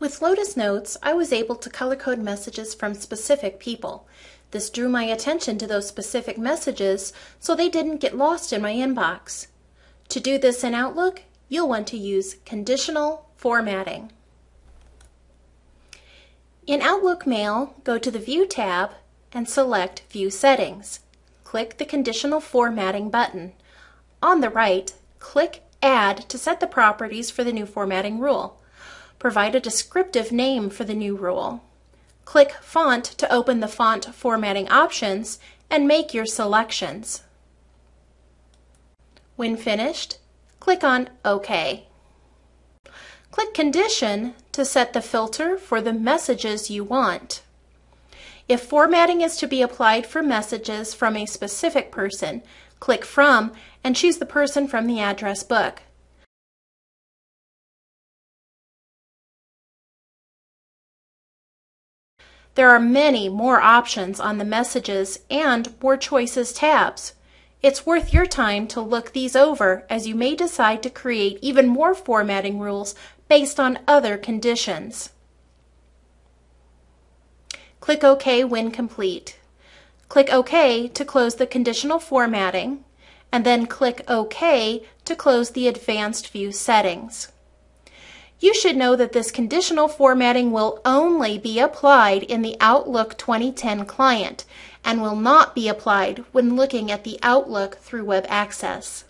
With Lotus Notes, I was able to color code messages from specific people. This drew my attention to those specific messages so they didn't get lost in my inbox. To do this in Outlook, you'll want to use conditional formatting. In Outlook Mail, go to the View tab and select View Settings. Click the Conditional Formatting button. On the right, click Add to set the properties for the new formatting rule. Provide a descriptive name for the new rule. Click Font to open the font formatting options and make your selections. When finished, click on OK. Click Condition to set the filter for the messages you want. If formatting is to be applied for messages from a specific person, click From and choose the person from the address book. There are many more options on the Messages and More Choices tabs. It's worth your time to look these over as you may decide to create even more formatting rules based on other conditions. Click OK when complete. Click OK to close the conditional formatting, and then click OK to close the Advanced View settings you should know that this conditional formatting will only be applied in the Outlook 2010 client and will not be applied when looking at the Outlook through Web Access.